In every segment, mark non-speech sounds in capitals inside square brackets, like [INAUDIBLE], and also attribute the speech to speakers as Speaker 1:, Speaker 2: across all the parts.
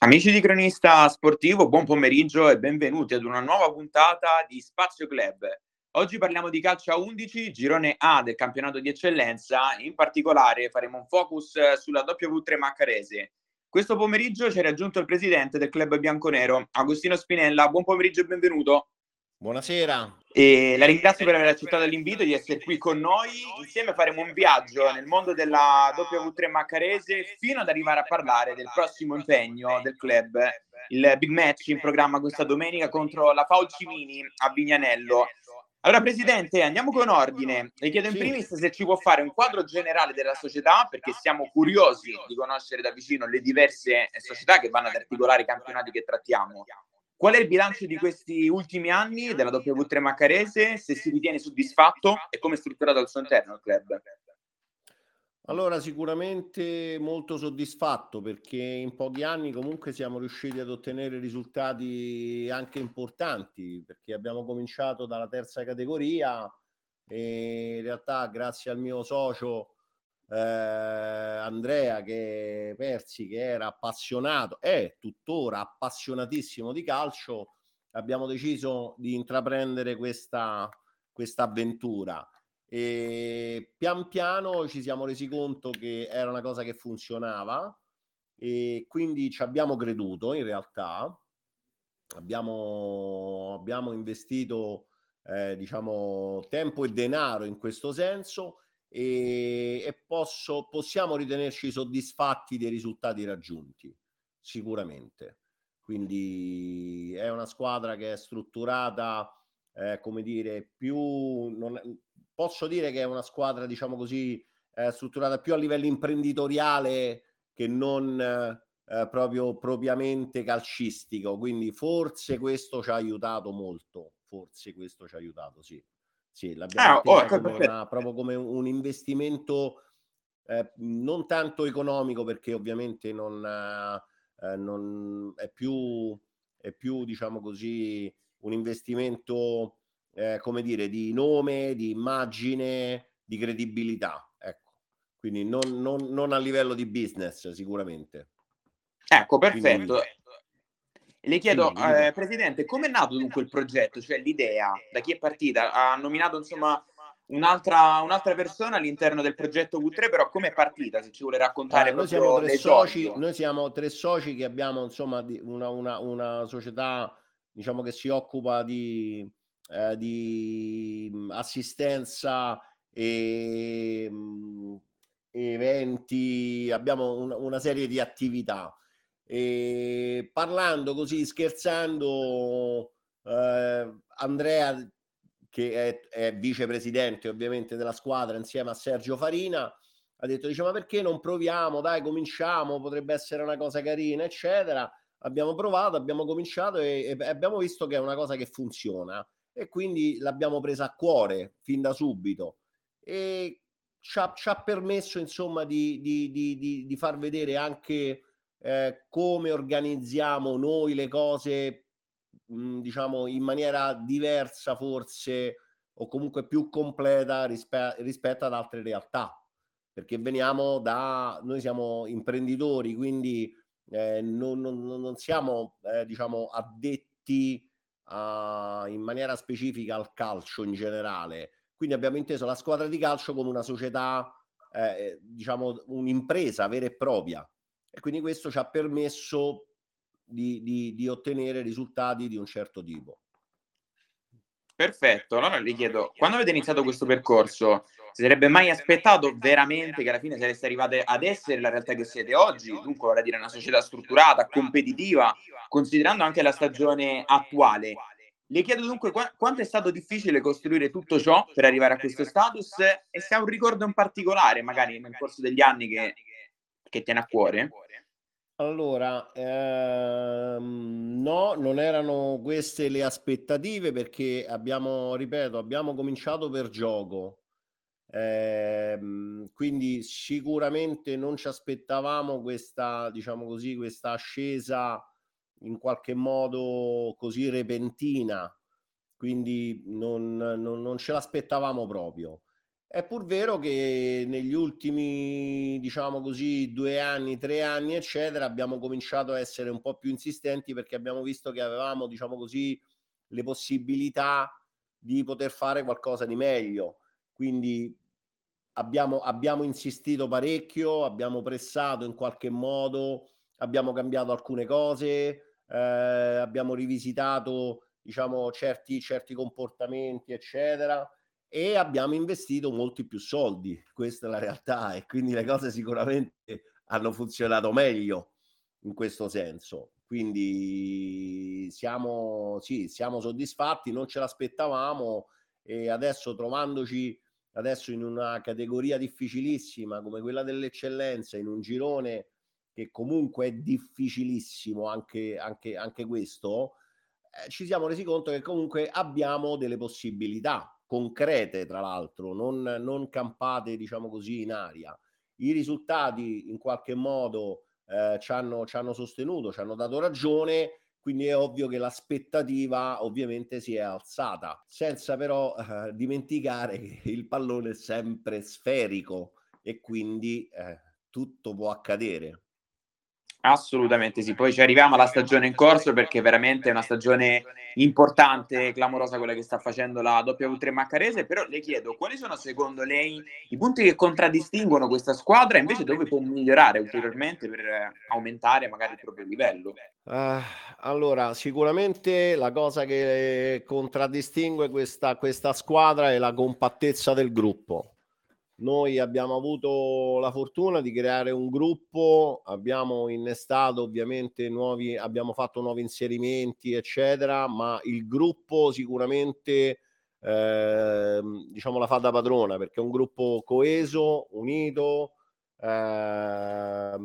Speaker 1: Amici di Cronista Sportivo, buon pomeriggio e benvenuti ad una nuova puntata di Spazio Club. Oggi parliamo di calcio a 11, girone A del campionato di eccellenza, in particolare faremo un focus sulla W3 Maccarese. Questo pomeriggio ci è raggiunto il presidente del club bianconero, Agostino Spinella. Buon pomeriggio e benvenuto.
Speaker 2: Buonasera.
Speaker 1: E la ringrazio per aver accettato l'invito di essere qui con noi. Insieme faremo un viaggio nel mondo della W3 Maccarese fino ad arrivare a parlare del prossimo impegno del club, il big match in programma questa domenica contro la Paul Cimini a Vignanello. Allora, Presidente, andiamo con ordine. Le chiedo in primis se ci può fare un quadro generale della società, perché siamo curiosi di conoscere da vicino le diverse società che vanno ad articolare i campionati che trattiamo. Qual è il bilancio di questi ultimi anni della W3 Maccarese? Se si ritiene soddisfatto e come è strutturato al suo interno il club?
Speaker 2: Allora, sicuramente molto soddisfatto perché in pochi anni comunque siamo riusciti ad ottenere risultati anche importanti perché abbiamo cominciato dalla terza categoria e in realtà grazie al mio socio eh, Andrea che Persi che era appassionato, è tuttora appassionatissimo di calcio, abbiamo deciso di intraprendere questa, questa avventura. E pian piano ci siamo resi conto che era una cosa che funzionava e quindi ci abbiamo creduto in realtà. Abbiamo, abbiamo investito eh, diciamo tempo e denaro in questo senso e, e posso, possiamo ritenerci soddisfatti dei risultati raggiunti, sicuramente. Quindi è una squadra che è strutturata, eh, come dire, più... Non, posso dire che è una squadra, diciamo così, eh, strutturata più a livello imprenditoriale che non eh, proprio propriamente calcistico. Quindi forse questo ci ha aiutato molto, forse questo ci ha aiutato, sì. Sì, l'abbiamo ah, oh, come una, proprio come un investimento eh, non tanto economico perché ovviamente non, eh, non è, più, è più, diciamo così, un investimento, eh, come dire, di nome, di immagine, di credibilità. Ecco. Quindi non, non, non a livello di business sicuramente.
Speaker 1: Ecco, perfetto. Quindi, le chiedo, sì, eh, Presidente, come è nato dunque il progetto, cioè l'idea, da chi è partita? Ha nominato insomma un'altra, un'altra persona all'interno del progetto V3, però come è partita, se ci vuole raccontare?
Speaker 2: Eh, noi siamo tre soci, noi siamo tre soci che abbiamo insomma una, una, una società diciamo che si occupa di, eh, di assistenza e mh, eventi, abbiamo un, una serie di attività e parlando così, scherzando, eh, Andrea, che è, è vicepresidente ovviamente della squadra insieme a Sergio Farina, ha detto, dice, ma perché non proviamo? Dai, cominciamo, potrebbe essere una cosa carina, eccetera. Abbiamo provato, abbiamo cominciato e, e abbiamo visto che è una cosa che funziona e quindi l'abbiamo presa a cuore fin da subito e ci ha, ci ha permesso insomma di, di, di, di, far vedere anche eh, come organizziamo noi le cose, mh, mhmm, diciamo, in maniera diversa forse o comunque più completa rispe- rispetto ad altre realtà. Perché veniamo da, noi siamo imprenditori, quindi eh, non, non, non, siamo, eh, diciamo, addetti a, in maniera specifica al calcio in generale. Quindi abbiamo inteso la squadra di calcio come una società, eh, diciamo, un'impresa vera e propria e quindi questo ci ha permesso di, di, di ottenere risultati di un certo tipo.
Speaker 1: Perfetto, allora le chiedo, quando avete iniziato questo percorso, si sarebbe mai aspettato veramente che alla fine sareste arrivate ad essere la realtà che siete oggi, dunque vorrei dire una società strutturata, competitiva, considerando anche la stagione attuale? Le chiedo dunque qu- quanto è stato difficile costruire tutto ciò per arrivare a questo status e se ha un ricordo in particolare, magari nel corso degli anni, che, che tiene a cuore?
Speaker 2: Allora, ehm, no, non erano queste le aspettative perché abbiamo, ripeto, abbiamo cominciato per gioco. Ehm, quindi sicuramente non ci aspettavamo questa, diciamo così, questa ascesa in qualche modo così repentina. Quindi non, non, non ce l'aspettavamo proprio. È pur vero che negli ultimi, diciamo così, due anni, tre anni, eccetera, abbiamo cominciato a essere un po' più insistenti perché abbiamo visto che avevamo, diciamo così, le possibilità di poter fare qualcosa di meglio. Quindi abbiamo, abbiamo insistito parecchio, abbiamo pressato in qualche modo, abbiamo cambiato alcune cose, eh, abbiamo rivisitato, diciamo, certi, certi comportamenti, eccetera e abbiamo investito molti più soldi, questa è la realtà e quindi le cose sicuramente hanno funzionato meglio in questo senso. Quindi siamo, sì, siamo soddisfatti, non ce l'aspettavamo e adesso trovandoci adesso in una categoria difficilissima come quella dell'eccellenza, in un girone che comunque è difficilissimo anche, anche, anche questo, eh, ci siamo resi conto che comunque abbiamo delle possibilità concrete, tra l'altro, non, non campate, diciamo così, in aria. I risultati in qualche modo eh, ci, hanno, ci hanno sostenuto, ci hanno dato ragione, quindi è ovvio che l'aspettativa ovviamente si è alzata, senza però eh, dimenticare che il pallone è sempre sferico e quindi eh, tutto può accadere.
Speaker 1: Assolutamente sì, poi ci arriviamo alla stagione in corso perché veramente è una stagione importante, clamorosa quella che sta facendo la W3 Maccarese, però le chiedo quali sono secondo lei i punti che contraddistinguono questa squadra e invece dove può migliorare ulteriormente per aumentare magari il proprio livello?
Speaker 2: Uh, allora, sicuramente la cosa che contraddistingue questa, questa squadra è la compattezza del gruppo noi abbiamo avuto la fortuna di creare un gruppo, abbiamo innestato ovviamente nuovi, abbiamo fatto nuovi inserimenti, eccetera, ma il gruppo sicuramente eh, diciamo la fa da padrona perché è un gruppo coeso, unito, eh,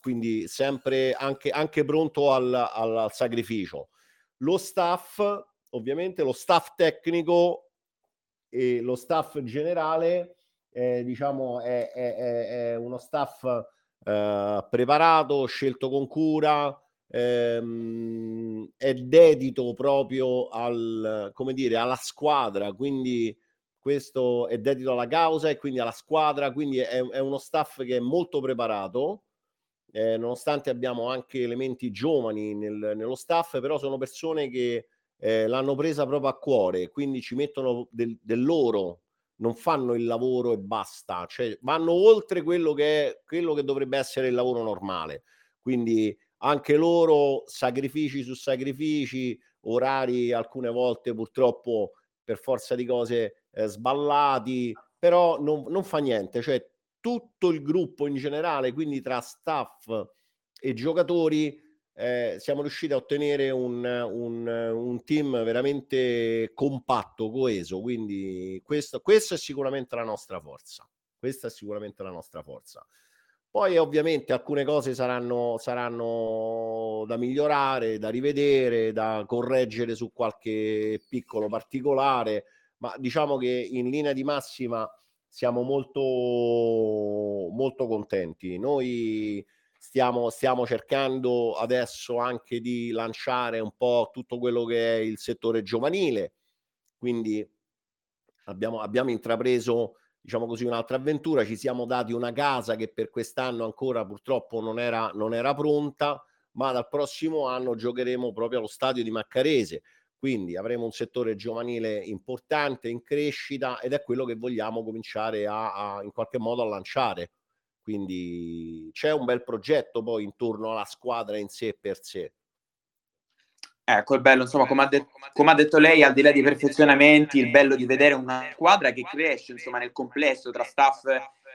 Speaker 2: quindi sempre anche, anche pronto al, al, al sacrificio. Lo staff, ovviamente lo staff tecnico e lo staff generale eh, diciamo, è, è, è, uno staff eh, preparato, scelto con cura, ehm, è dedito proprio al, come dire, alla squadra, quindi questo è dedito alla causa e quindi alla squadra, quindi è, è uno staff che è molto preparato. Eh, nonostante abbiamo anche elementi giovani nel, nello staff, però sono persone che eh, l'hanno presa proprio a cuore, quindi ci mettono del, del loro non fanno il lavoro e basta, cioè vanno oltre quello che, è, quello che dovrebbe essere il lavoro normale. Quindi anche loro sacrifici su sacrifici, orari alcune volte purtroppo per forza di cose eh, sballati, però non, non fa niente, cioè tutto il gruppo in generale, quindi tra staff e giocatori, eh, siamo riusciti a ottenere un, un, un, team veramente compatto, coeso. Quindi questo, questo, è sicuramente la nostra forza. Questa è sicuramente la nostra forza. Poi ovviamente alcune cose saranno, saranno da migliorare, da rivedere, da correggere su qualche piccolo particolare, ma diciamo che in linea di massima siamo molto, molto contenti. Noi stiamo, stiamo cercando adesso anche di lanciare un po' tutto quello che è il settore giovanile, quindi abbiamo, abbiamo intrapreso diciamo così un'altra avventura, ci siamo dati una casa che per quest'anno ancora purtroppo non era, non era pronta, ma dal prossimo anno giocheremo proprio allo stadio di Maccarese, quindi avremo un settore giovanile importante in crescita ed è quello che vogliamo cominciare a, a in qualche modo a lanciare. Quindi c'è un bel progetto poi intorno alla squadra in sé per sé.
Speaker 1: Ecco, il bello, insomma, come ha, de- come ha, detto lei, al di là dei perfezionamenti, il bello di vedere una squadra che cresce, insomma, nel complesso tra staff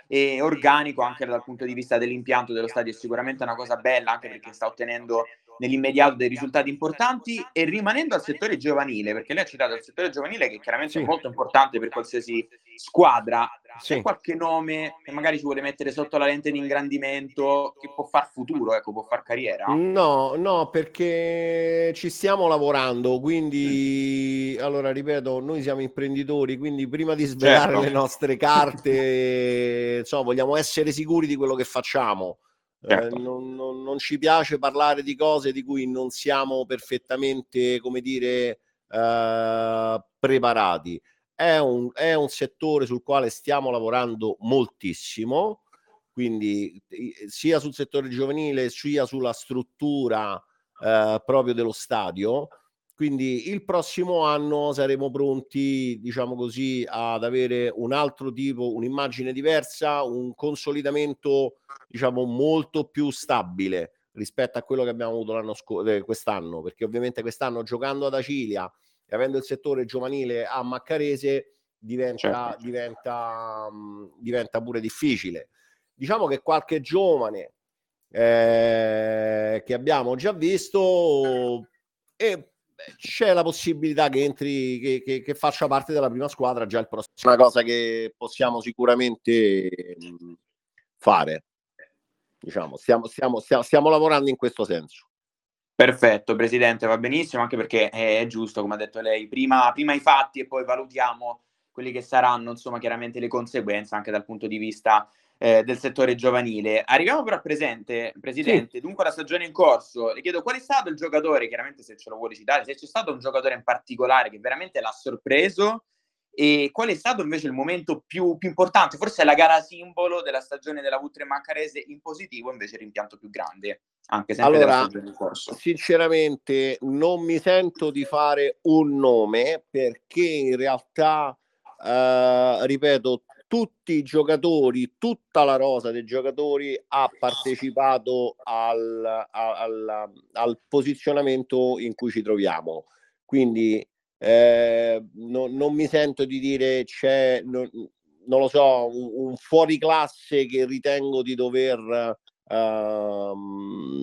Speaker 1: e organico, anche dal punto di vista dell'impianto dello stadio, è sicuramente una cosa bella, anche perché sta ottenendo nell'immediato dei risultati importanti e rimanendo al settore giovanile, perché lei ha citato il settore giovanile che chiaramente sì. è molto importante per qualsiasi squadra. Sì. C'è qualche nome che magari ci vuole mettere sotto la lente di ingrandimento che può far futuro, ecco, può far carriera?
Speaker 2: No, no, perché ci stiamo lavorando, quindi mm. allora ripeto, noi siamo imprenditori, quindi prima di svelare certo. le nostre carte, so, vogliamo essere sicuri di quello che facciamo. Certo. Eh, non, non, non, ci piace parlare di cose di cui non siamo perfettamente, come dire, eh, preparati. È un, è un settore sul quale stiamo lavorando moltissimo, quindi sia sul settore giovanile sia sulla struttura eh, proprio dello stadio. Quindi il prossimo anno saremo pronti, diciamo così, ad avere un altro tipo, un'immagine diversa, un consolidamento, diciamo, molto più stabile rispetto a quello che abbiamo avuto l'anno scorso, eh, quest'anno, perché ovviamente quest'anno giocando ad Acilia e avendo il settore giovanile a Maccarese diventa, certo. diventa, um, diventa pure difficile. Diciamo che qualche giovane eh, che abbiamo già visto e c'è la possibilità che entri, che, che, che, faccia parte della prima squadra già il prossimo. Una cosa che possiamo sicuramente fare. Diciamo, stiamo, stiamo, stiamo, stiamo lavorando in questo senso.
Speaker 1: Perfetto, Presidente, va benissimo, anche perché è giusto, come ha detto lei, prima, prima, i fatti e poi valutiamo quelli che saranno, insomma, chiaramente le conseguenze anche dal punto di vista eh, del settore giovanile. Arriviamo però al presente, Presidente, sì. dunque la stagione in corso, le chiedo qual è stato il giocatore, chiaramente se ce lo vuole citare, se c'è stato un giocatore in particolare che veramente l'ha sorpreso e qual è stato invece il momento più, più importante, forse la gara simbolo della stagione della V3 Maccarese in positivo, invece l'impianto più grande, anche se
Speaker 2: allora, Sinceramente non mi sento di fare un nome perché in realtà, eh, ripeto, tutti i giocatori, tutta la rosa dei giocatori ha partecipato al, al, al posizionamento in cui ci troviamo. Quindi eh, no, non mi sento di dire c'è, no, non lo so, un, un fuori classe che ritengo di dover uh,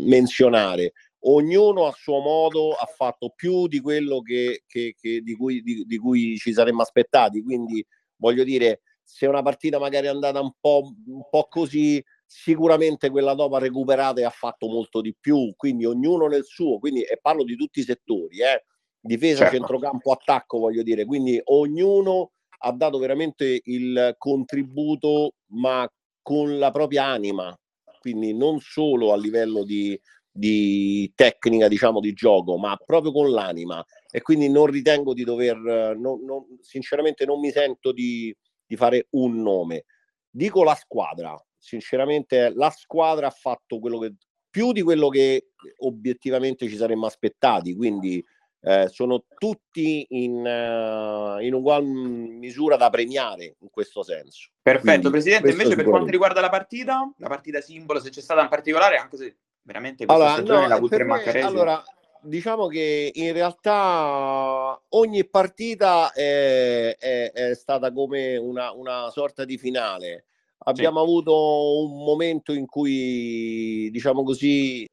Speaker 2: menzionare. Ognuno a suo modo ha fatto più di quello che, che, che di, cui, di, di cui ci saremmo aspettati. Quindi voglio dire, se una partita magari è andata un po', un po' così, sicuramente quella dopo ha recuperato e ha fatto molto di più, quindi ognuno nel suo, quindi, e parlo di tutti i settori, eh, difesa, certo. centrocampo, attacco, voglio dire, quindi ognuno ha dato veramente il contributo, ma con la propria anima, quindi non solo a livello di, di tecnica, diciamo, di gioco, ma proprio con l'anima. E quindi non ritengo di dover, non, non, sinceramente non mi sento di, di fare un nome. Dico la squadra, sinceramente la squadra ha fatto quello che più di quello che obiettivamente ci saremmo aspettati, quindi eh, sono tutti in, uh, in ugual misura da premiare in questo senso.
Speaker 1: Perfetto, Quindi, Presidente, invece per quanto riguarda la partita, la partita simbolo, se c'è stata in particolare, anche se veramente questa allora, stagione no, la V3 Maccarese...
Speaker 2: Allora, diciamo che in realtà ogni partita è, è, è stata come una, una, sorta di finale. Abbiamo sì. avuto un momento in cui, diciamo così,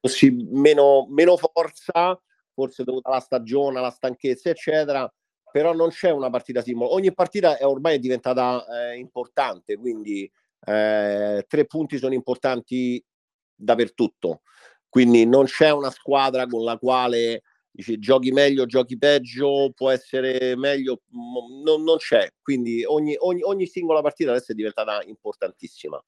Speaker 2: meno, meno forza, forse dovuta alla stagione, alla stanchezza, eccetera, però non c'è una partita simbolo. Ogni partita è ormai diventata eh, importante, quindi eh, tre punti sono importanti dappertutto. Quindi non c'è una squadra con la quale dici, giochi meglio, giochi peggio, può essere meglio, non, non c'è. Quindi ogni, ogni, ogni, singola partita adesso è diventata importantissima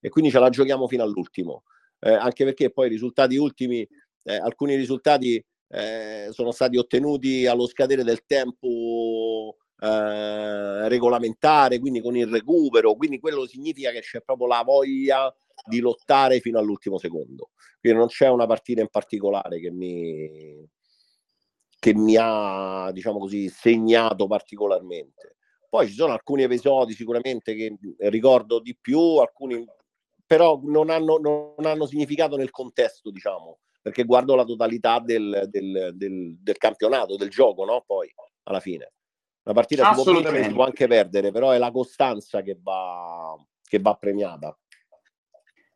Speaker 2: e quindi ce la giochiamo fino all'ultimo. Eh, anche perché poi i risultati ultimi, eh, alcuni risultati eh, sono stati ottenuti allo scadere del tempo eh, regolamentare, quindi con il recupero, quindi quello significa che c'è proprio la voglia di lottare fino all'ultimo secondo. Quindi non c'è una partita in particolare che mi, che mi ha, diciamo così, segnato particolarmente. Poi ci sono alcuni episodi sicuramente che ricordo di più, alcuni però non hanno, non hanno significato nel contesto, diciamo, perché guardo la totalità del, del, del, del campionato, del gioco, no? Poi alla fine. Una partita si può vincere, si può anche perdere, però è la costanza che va, che va premiata.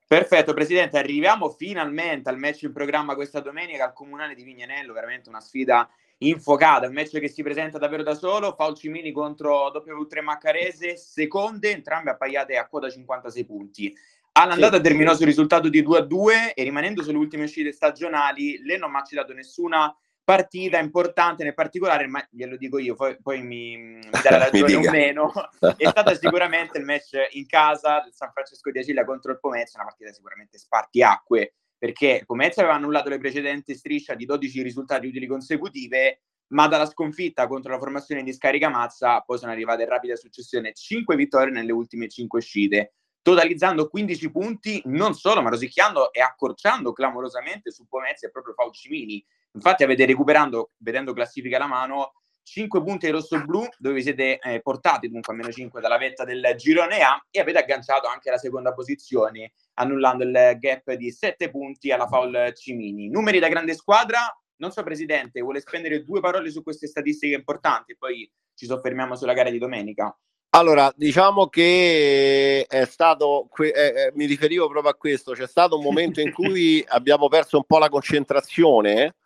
Speaker 1: Perfetto, Presidente, arriviamo finalmente al match in programma questa domenica al Comunale di Vignanello, veramente una sfida infuocata, un match che si presenta davvero da solo, Falcimini contro W3 Maccarese, seconde, entrambe appaiate a quota 56 punti. All'andata sì. terminò sul risultato di 2 a 2 e rimanendo sulle ultime uscite stagionali, lei non mi ha citato nessuna partita importante nel particolare, ma glielo dico io, poi, poi mi, mi dà [LAUGHS] ragione o meno, [LAUGHS] è stata sicuramente il match in casa del San Francesco di Acilia contro il Pomezia, una partita sicuramente spartiacque, perché Pomezia aveva annullato le precedenti strisce di 12 risultati utili consecutive, ma dalla sconfitta contro la formazione di Scarica Mazza poi sono arrivate in rapida successione 5 vittorie nelle ultime 5 uscite, totalizzando 15 punti non solo, ma rosicchiando e accorciando clamorosamente su Pomezia e proprio Faucimini. Infatti avete recuperando, vedendo classifica alla mano, 5 punti ai rosso-blu, dove vi siete eh, portati dunque a meno 5 dalla vetta del girone A e avete agganciato anche la seconda posizione, annullando il gap di 7 punti alla foul Cimini. Numeri da grande squadra, non so Presidente, vuole spendere due parole su queste statistiche importanti, poi ci soffermiamo sulla gara di domenica.
Speaker 2: Allora, diciamo che è stato, eh, eh, mi riferivo proprio a questo, c'è stato un momento in cui [LAUGHS] abbiamo perso un po' la concentrazione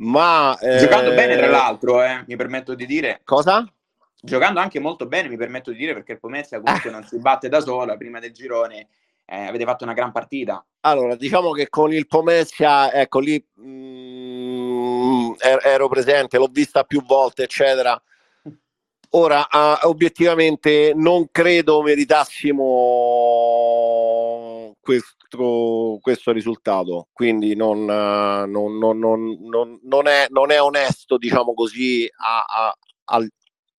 Speaker 2: ma
Speaker 1: eh... giocando bene tra l'altro eh, mi permetto di dire.
Speaker 2: Cosa?
Speaker 1: giocando anche molto bene mi permetto di dire perché il Pomezia comunque non si batte da sola prima del girone eh, avete fatto una gran partita.
Speaker 2: Allora diciamo che con il Pomezia ecco lì mh, mm, er-, ero presente l'ho vista più volte eccetera ora uh, obiettivamente non credo meritassimo questo questo, risultato, quindi non, non, non, non, è, non è onesto, diciamo così, a, a, a,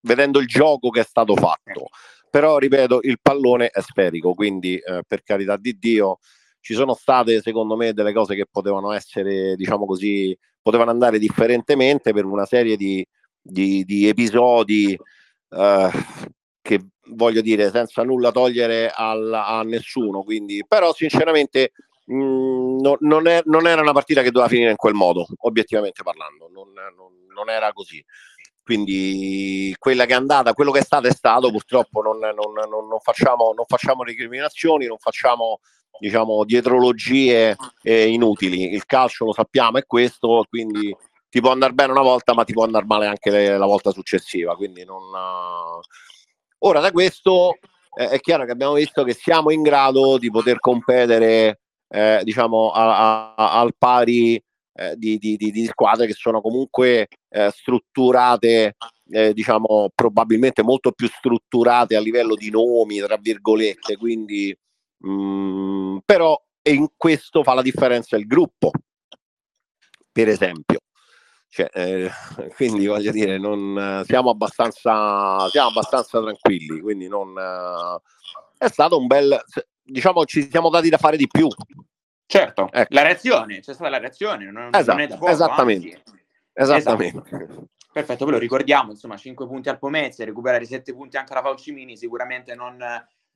Speaker 2: vedendo il gioco che è stato fatto. Però, ripeto, il pallone è sferico, quindi eh, per carità di Dio ci sono state, secondo me, delle cose che potevano essere, diciamo così, potevano andare differentemente per una serie di, di, di episodi eh, che voglio dire, senza nulla togliere al, a nessuno, quindi, però sinceramente mh, mm, no, non, è, non, era una partita che doveva finire in quel modo, obiettivamente parlando, non, non, non, era così. Quindi quella che è andata, quello che è stato è stato, purtroppo non, facciamo, non facciamo recriminazioni, non facciamo diciamo dietrologie eh, inutili. Il calcio lo sappiamo è questo, quindi ti può andare bene una volta, ma ti può andare male anche le, la volta successiva. Quindi non, Ora da questo eh, è chiaro che abbiamo visto che siamo in grado di poter competere eh, diciamo a, a, al pari eh, di, di, di, squadre che sono comunque eh, strutturate eh, diciamo probabilmente molto più strutturate a livello di nomi tra virgolette quindi mh, mm, però in questo fa la differenza il gruppo per esempio cioè, eh, [LAUGHS] quindi voglio dire, non, siamo, abbastanza, siamo abbastanza tranquilli, quindi non, eh, è stato un bel, diciamo, ci siamo dati da fare di più.
Speaker 1: Certo, ecco. la reazione, c'è stata la reazione, non,
Speaker 2: esatto, non è da poco, esattamente. esattamente.
Speaker 1: Esatto. Perfetto, ve lo ricordiamo, insomma, 5 punti al Pomezia, recuperare 7 punti anche alla Faucimini, sicuramente non,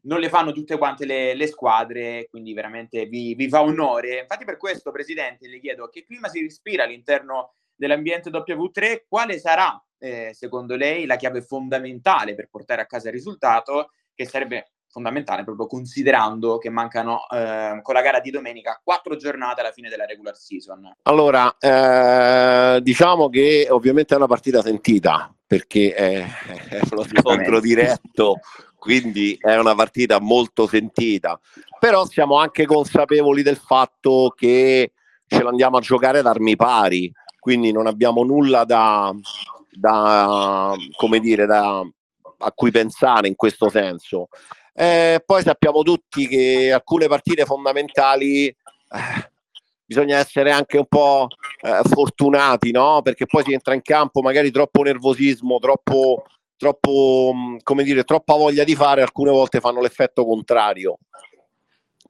Speaker 1: non le fanno tutte quante le, le squadre, quindi veramente vi, vi, fa onore. Infatti per questo, Presidente, le chiedo che clima si respira all'interno dell'ambiente W3, quale sarà eh, secondo lei la chiave fondamentale per portare a casa il risultato, che sarebbe fondamentale proprio considerando che mancano eh, con la gara di domenica quattro giornate alla fine della regular season?
Speaker 2: Allora, eh, diciamo che ovviamente è una partita sentita perché è, è uno scontro diretto, quindi è una partita molto sentita, però siamo anche consapevoli del fatto che ce l'andiamo a giocare ad armi pari quindi non abbiamo nulla da, da come dire, da, a cui pensare in questo senso. Eh, poi sappiamo tutti che alcune partite fondamentali eh, bisogna essere anche un po' eh, fortunati, no? Perché poi si entra in campo magari troppo nervosismo, troppo, troppo, come dire, troppa voglia di fare, alcune volte fanno l'effetto contrario.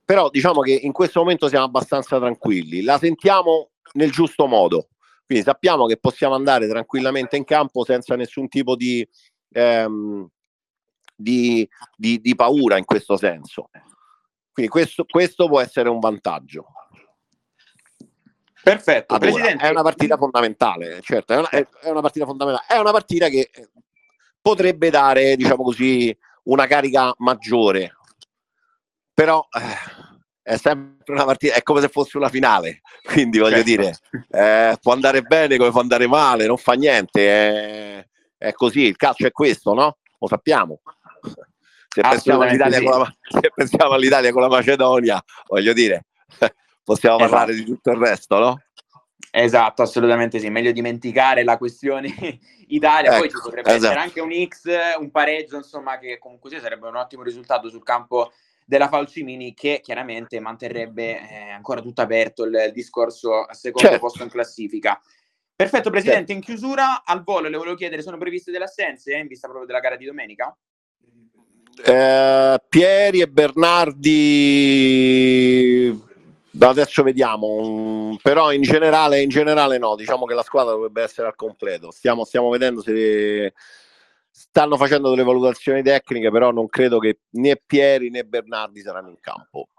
Speaker 2: Però diciamo che in questo momento siamo abbastanza tranquilli, la sentiamo nel giusto modo. Quindi sappiamo che possiamo andare tranquillamente in campo senza nessun tipo di, ehm, di, di, di paura in questo senso. Quindi questo, questo può essere un vantaggio.
Speaker 1: Perfetto,
Speaker 2: Presidente. È una partita fondamentale, certo, è una, è una, partita fondamentale. È una partita che potrebbe dare, diciamo così, una carica maggiore. Però eh, è sempre una partita, è come se fosse una finale, [LAUGHS] quindi voglio certo. dire, eh, può andare bene come può andare male, non fa niente, è, è, così, il calcio è questo, no? Lo sappiamo. Se pensiamo, all'Italia sì. con la, se pensiamo all'Italia con la Macedonia, voglio dire, [LAUGHS] possiamo esatto. parlare di tutto il resto, no?
Speaker 1: Esatto, assolutamente sì. Meglio dimenticare la questione [LAUGHS] Italia. Ecco, Poi ci potrebbe esatto. essere anche un X, un pareggio, insomma, che comunque sia sarebbe un ottimo risultato sul campo della Falcimini che chiaramente manterrebbe eh, ancora tutto aperto il, il discorso a secondo certo. posto in classifica. Perfetto, Presidente. In chiusura, al volo le volevo chiedere, sono previste delle assenze eh, in vista proprio della gara di domenica?
Speaker 2: Eh, Pieri e Bernardi adesso vediamo però in generale, in generale no diciamo che la squadra dovrebbe essere al completo stiamo, stiamo vedendo se stanno facendo delle valutazioni tecniche però non credo che né Pieri né Bernardi saranno in campo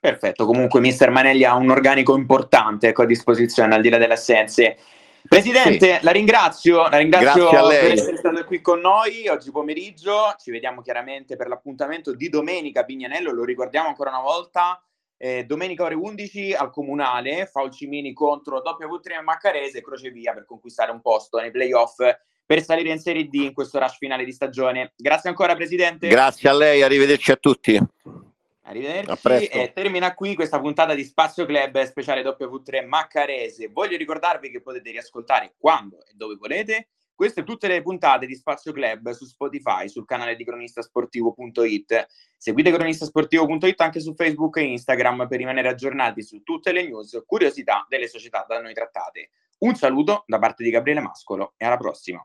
Speaker 1: perfetto comunque mister Manelli ha un organico importante ecco, a disposizione al di là delle assenze Presidente, sì. la ringrazio, la ringrazio per essere stato qui con noi oggi pomeriggio. Ci vediamo chiaramente per l'appuntamento di domenica a Vignanello, lo ricordiamo ancora una volta. Eh, domenica ore 11 al Comunale, Faucimini contro W3 Maccarese e Crocevia per conquistare un posto nei playoff per salire in Serie D in questo rush finale di stagione. Grazie ancora Presidente.
Speaker 2: Grazie a lei, arrivederci a tutti.
Speaker 1: Arrivederci e termina qui questa puntata di Spazio Club speciale W3 Maccarese. Voglio ricordarvi che potete riascoltare quando e dove volete queste tutte le puntate di Spazio Club su Spotify, sul canale di cronistasportivo.it. Seguite cronistasportivo.it anche su Facebook e Instagram per rimanere aggiornati su tutte le news, curiosità delle società da noi trattate. Un saluto da parte di Gabriele Mascolo e alla prossima.